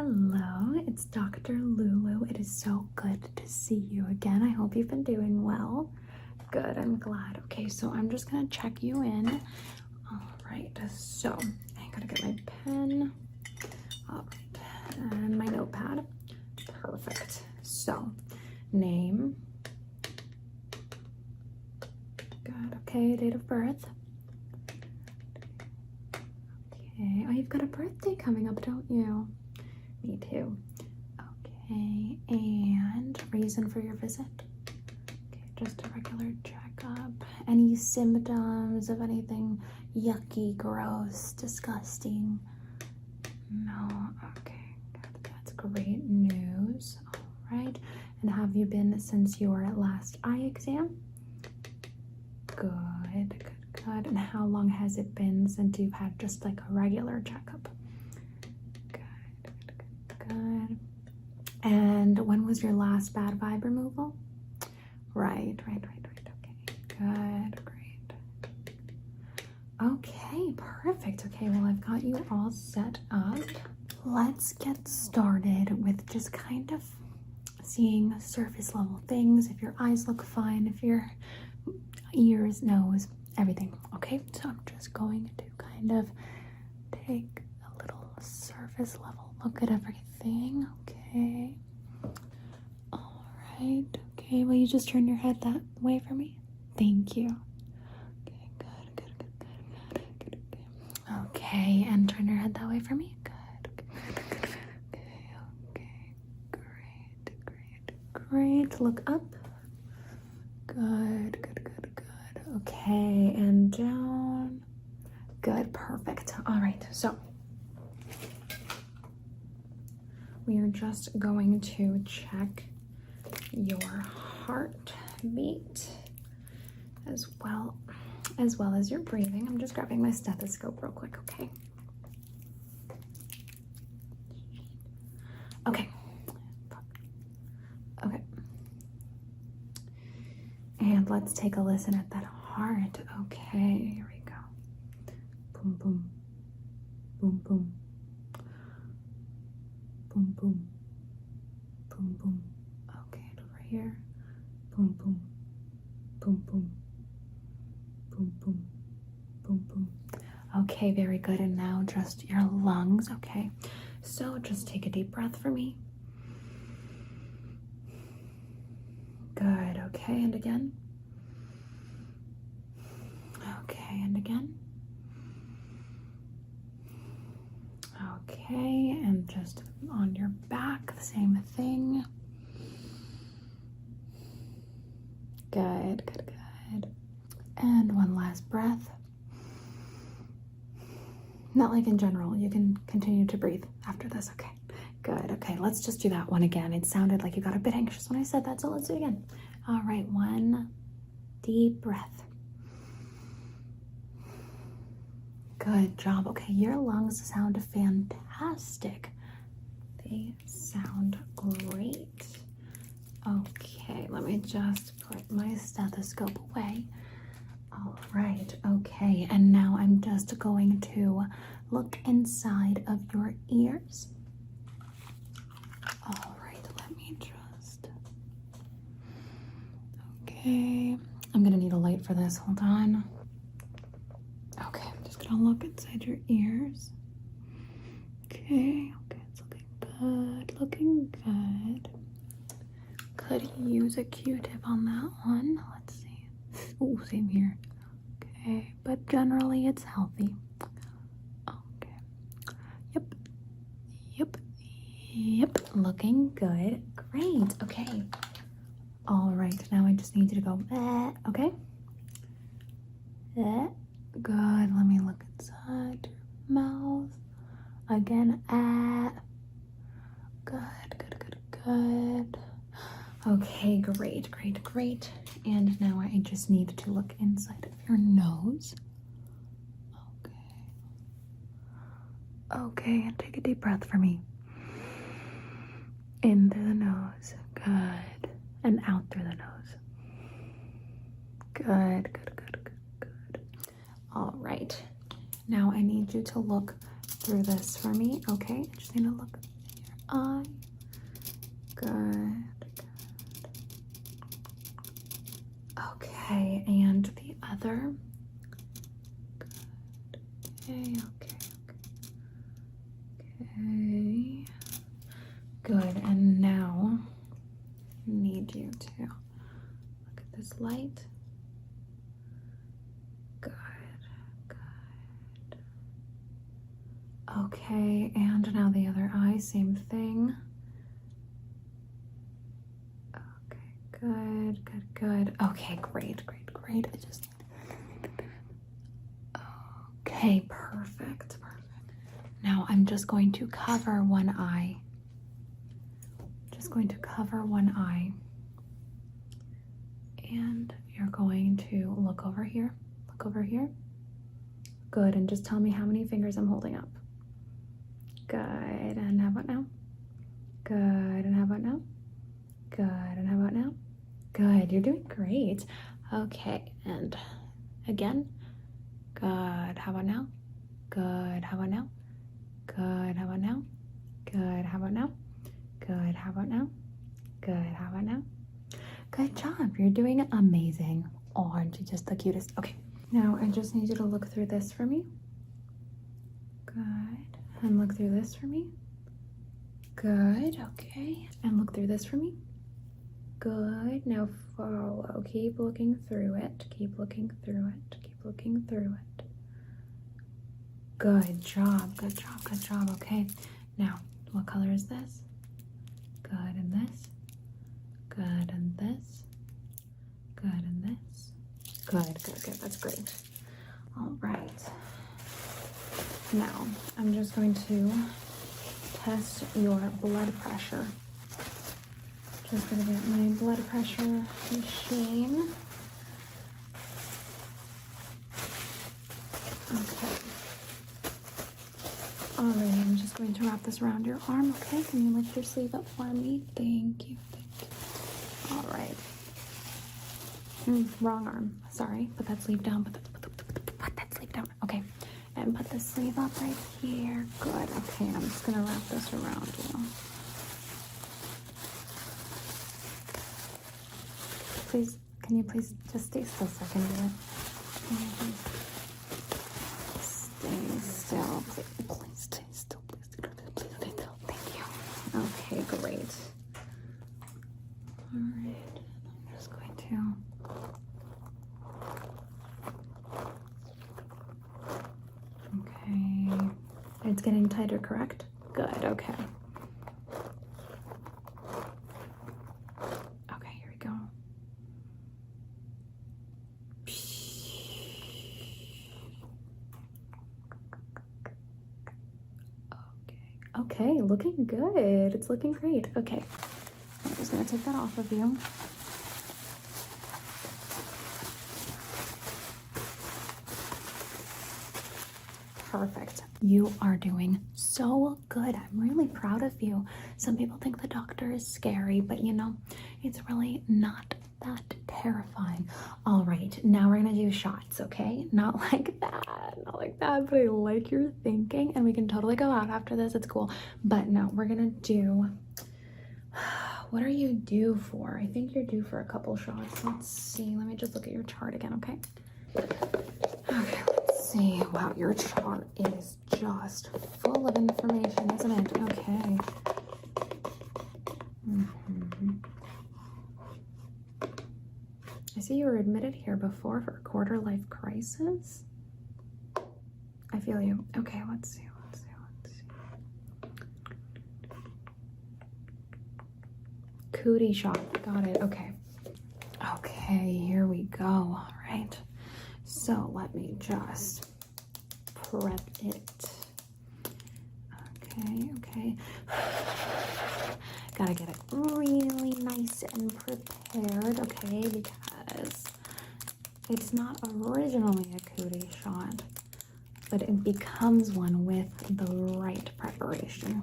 Hello, it's Dr. Lulu. It is so good to see you again. I hope you've been doing well. Good, I'm glad. Okay, so I'm just gonna check you in. All right, so I gotta get my pen. All right, and my notepad. Perfect. So, name. Good, okay, date of birth. Okay, oh, you've got a birthday coming up, don't you? Me too. Okay, and reason for your visit? Okay, just a regular checkup. Any symptoms of anything yucky, gross, disgusting? No, okay, that's great news. All right, and have you been since your last eye exam? Good, good, good. And how long has it been since you've had just like a regular checkup? Good. And when was your last bad vibe removal? Right, right, right, right. Okay, good, great. Okay, perfect. Okay, well, I've got you all set up. Let's get started with just kind of seeing surface level things. If your eyes look fine, if your ears, nose, everything. Okay, so I'm just going to kind of take a little surface level look at everything. Okay. All right. Okay, will you just turn your head that way for me? Thank you. Okay, good, good, good, good, good, good, good. Okay, and turn your head that way for me. Good. good. Okay, okay. Great, great, great. Look up. Good, good, good, good. Okay, and down. Good, perfect. All right, so we are just going to check your heartbeat as well as well as your breathing. I'm just grabbing my stethoscope real quick, okay? Okay. Okay. And let's take a listen at that heart. Okay, here we go. Boom, boom. Boom, boom. Boom, boom. Boom, boom. Okay, and over here. Boom, boom. Boom, boom. Boom, boom. Boom, boom. Okay, very good. Just your lungs, okay? So just take a deep breath for me. Good. Okay, and again. Okay, and again. Okay, and just on your back, the same thing. Good, good, good. And one last breath. Not like in general, you can continue to breathe after this, okay? Good, okay, let's just do that one again. It sounded like you got a bit anxious when I said that, so let's do it again. All right, one deep breath. Good job. Okay, your lungs sound fantastic. They sound great. Okay, let me just put my stethoscope away. All right, okay, and now I'm just going to look inside of your ears. All right, let me just. Okay, I'm gonna need a light for this. Hold on. Okay, I'm just gonna look inside your ears. Okay, okay, it's looking good, looking good. Could use a Q-tip on that one. Let's see. Oh, same here. Okay, but generally it's healthy. Okay. Yep. Yep. Yep. Looking good. Great. Okay. All right. Now I just need you to go. Eh, okay. Eh. Good. Let me look inside your mouth. Again. Ah. Good. Good. Good. Good. Okay. Great. Great. Great. And now I just need to look inside of your nose. Okay. Okay. And take a deep breath for me. In through the nose. Good. And out through the nose. Good. Good. Good. Good. Good. All right. Now I need you to look through this for me. Okay. Just to look in your Okay. Okay, and the other. Good. Okay, Okay, perfect, perfect. Now I'm just going to cover one eye. Just going to cover one eye. And you're going to look over here. Look over here. Good. And just tell me how many fingers I'm holding up. Good. And how about now? Good. And how about now? Good. And how about now? Good. You're doing great. Okay. And again. Good. How about now? Good. How about now? Good. How about now? Good. How about now? Good. How about now? Good. How about now? Good job. You're doing amazing. Aren't you just the cutest? Okay. Now I just need you to look through this for me. Good. And look through this for me. Good. Okay. And look through this for me. Good. Now follow. Keep looking through it. Keep looking through it. Keep looking through it. Good job. Good job. Good job. Okay. Now, what color is this? Good. And this. Good. And this. Good. And this. Good. Good. Good. That's great. All right. Now, I'm just going to test your blood pressure. Just gonna get my blood pressure machine. Okay. Alright, I'm just going to wrap this around your arm, okay? Can you lift your sleeve up for me? Thank you, thank you. Alright. Hmm, wrong arm. Sorry. Put that sleeve down. Put, the, put, put, put that sleeve down. Okay. And put the sleeve up right here. Good. Okay, I'm just gonna wrap this around you. Please, can you please just stay still so I can do it? Can you please Stay still. Please, please stay still. Please, please stay still. Thank you. Okay, great. Alright. I'm just going to. Okay. It's getting tighter, correct? Good, okay. Okay, here we go. Okay. Okay, looking good. It's looking great. Okay. I'm just gonna take that off of you. Perfect. You are doing so good. I'm really proud of you. Some people think the doctor is scary, but you know, it's really not that terrifying. All right, now we're gonna do shots, okay? Not like that, not like that, but I like your thinking, and we can totally go out after this. It's cool. But no, we're gonna do. What are you due for? I think you're due for a couple shots. Let's see. Let me just look at your chart again, okay? Okay, see. Wow, your chart is just full of information, isn't it? Okay. Mhm. I see you were admitted here before for a quarter life crisis. I feel you. Okay, let's see. Let's see. Let's see. Cootie shot. Got it. Okay. Okay, here we go. All right. So let me just prep it. Okay, okay. Gotta get it really nice and prepared, okay? Because it's not originally a cootie shot, but it becomes one with the right preparation.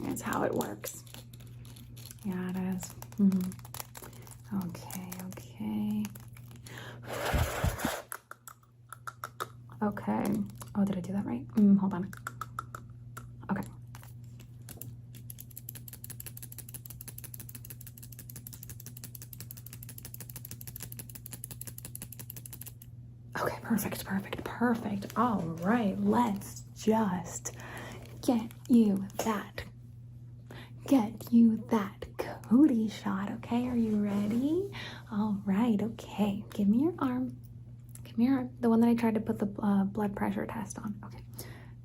That's how it works. Yeah, it is. Mhm. Okay, okay. Okay. Oh, did I do that right? Mm, hold on. Okay. Okay, perfect, perfect, perfect. All right, let's just get you that. Get you that cootie shot, okay? Are you ready? All right, okay. Give me your arm. Your. The one that I tried to put the uh, blood pressure test on. Okay.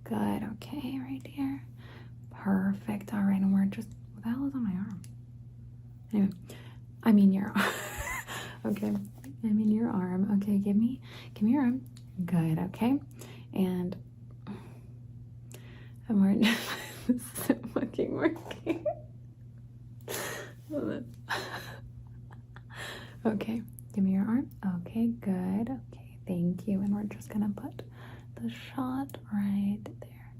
Good, okay, right here. Perfect. All right, and we're just, what the hell is on my arm? Anyway, I mean your arm. okay, I mean your arm. Okay, give me, give me your arm. Good, okay. And, and we're, this isn't fucking working. okay, give me your arm. Okay, good. Okay, thank you. And we're just gonna put the shot right there.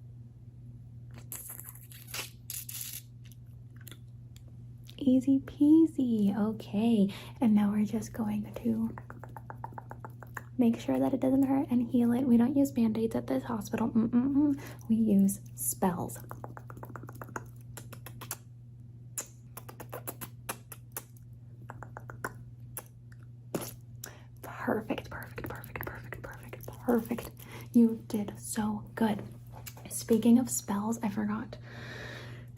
Easy peasy. Okay, and now we're just going to make sure that it doesn't hurt and heal it. We don't use band aids at this hospital. Mm -mm -mm. We use spells. Perfect, perfect, perfect, perfect, perfect, perfect. You did so good. Speaking of spells, I forgot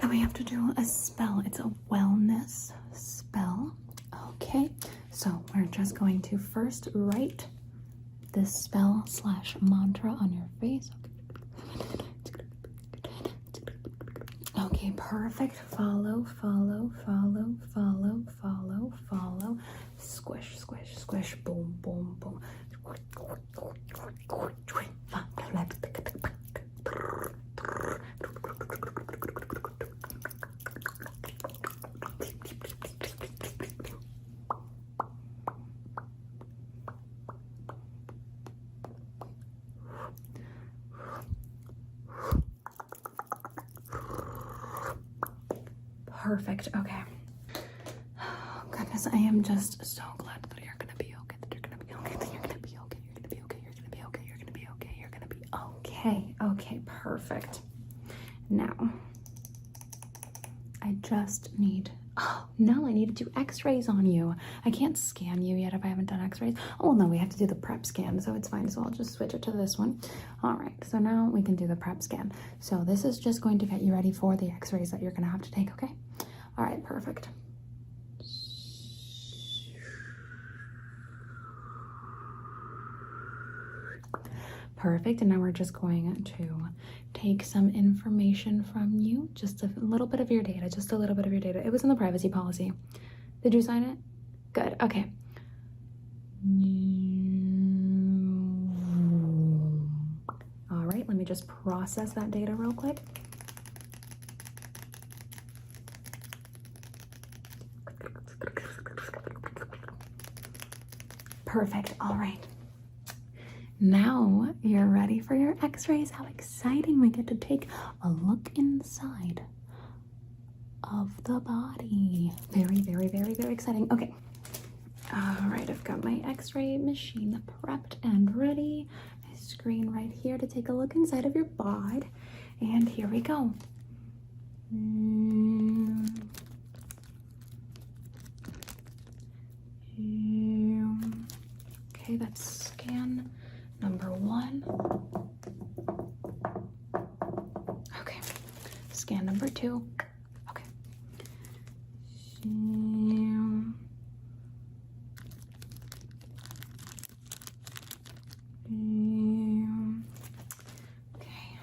we have to do a spell. It's a wellness spell. Okay, so we're just going to first write this spell slash mantra on your face. Okay, perfect. Follow, follow, follow, follow, follow, follow. Squish, squish, squish. Boom, boom. Perfect. Okay. Oh, goodness, I am just so glad that you're gonna be okay. That you're gonna be okay. That you're gonna be okay. You're gonna be okay. You're gonna be okay. You're gonna be okay. You're gonna be okay. Okay. Perfect. Now, I just need. Oh no, I need to do X-rays on you. I can't scan you yet if I haven't done X-rays. Oh no, we have to do the prep scan, so it's fine. So I'll just switch it to this one. All right. So now we can do the prep scan. So this is just going to get you ready for the X-rays that you're gonna have to take. Okay. All right, perfect. Perfect, and now we're just going to take some information from you, just a little bit of your data, just a little bit of your data. It was in the privacy policy. Did you sign it? Good, okay. All right, let me just process that data real quick. Perfect. All right. Now you're ready for your x rays. How exciting! We get to take a look inside of the body. Very, very, very, very exciting. Okay. All right. I've got my x ray machine prepped and ready. My screen right here to take a look inside of your bod. And here we go. Mm. Okay, that's scan number one. Okay, scan number two. Okay. Okay.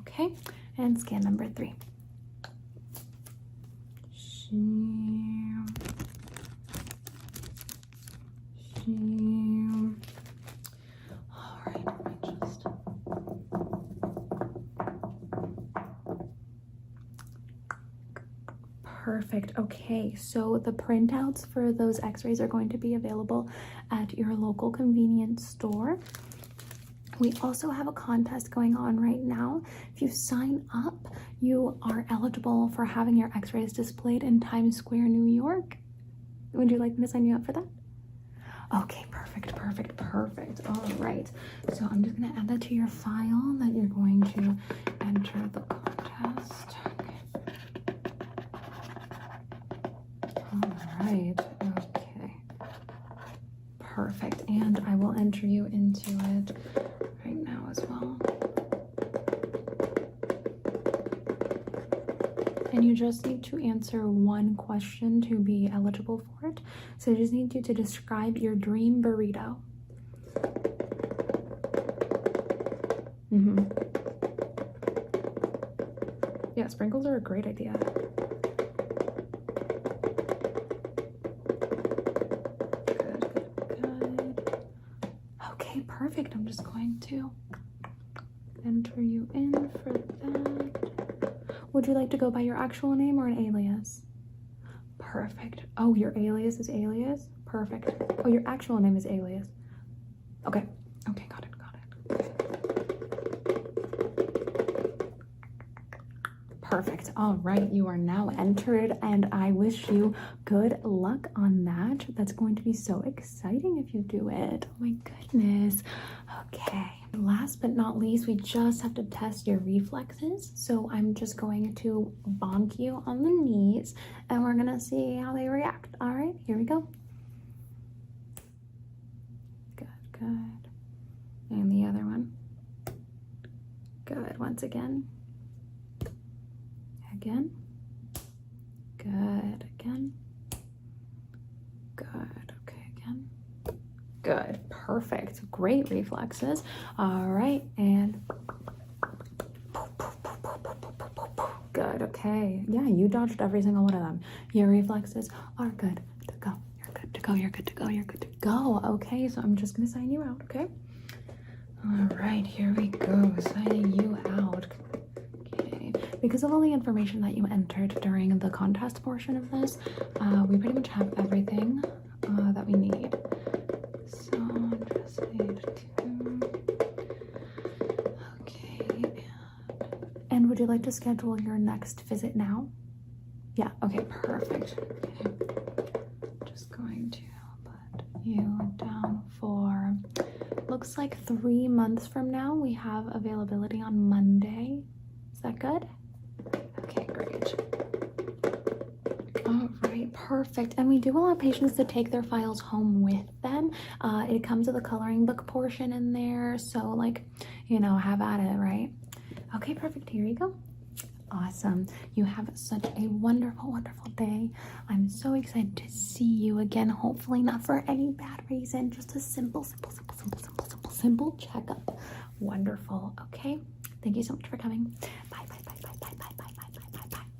Okay, and scan number three. Perfect. Okay, so the printouts for those x rays are going to be available at your local convenience store. We also have a contest going on right now. If you sign up, you are eligible for having your x rays displayed in Times Square, New York. Would you like me to sign you up for that? Okay, perfect, perfect, perfect. All right. So I'm just going to add that to your file that you're going to enter the contest. right. Okay. Perfect. And I will enter you into it right now as well. And you just need to answer one question to be eligible for it. So I just need you to describe your dream burrito. Mm-hmm. Yeah, sprinkles are a great idea. Just going to enter you in for that. Would you like to go by your actual name or an alias? Perfect. Oh, your alias is alias? Perfect. Oh, your actual name is alias. Okay. Okay, got it. Perfect. All right, you are now entered, and I wish you good luck on that. That's going to be so exciting if you do it. Oh my goodness. Okay. Last but not least, we just have to test your reflexes. So I'm just going to bonk you on the knees, and we're gonna see how they react. All right, here we go. Good, good. And the other one. Good. Once again. Again. Good. Again. Good. Okay, again. Good. Perfect. Great reflexes. All right. And good. Okay. Yeah, you dodged every single one of them. Your reflexes are good to go. You're good to go. You're good to go. You're good to go. Okay. So I'm just to sign you out. Okay. All right. Here we go. Signing you out. Because of all the information that you entered during the contest portion of this, uh, we pretty much have everything uh, that we need. So just need to. Okay. And would you like to schedule your next visit now? Yeah. Okay. Perfect. Okay. Just going to put you down for. Looks like three months from now. We have availability on Monday. Is that good? Perfect. And we do allow patients to take their files home with them. Uh, it comes with a coloring book portion in there. So, like, you know, have at it, right? Okay, perfect. Here you go. Awesome. You have such a wonderful, wonderful day. I'm so excited to see you again. Hopefully, not for any bad reason, just a simple, simple, simple, simple, simple, simple, simple checkup. Wonderful. Okay. Thank you so much for coming.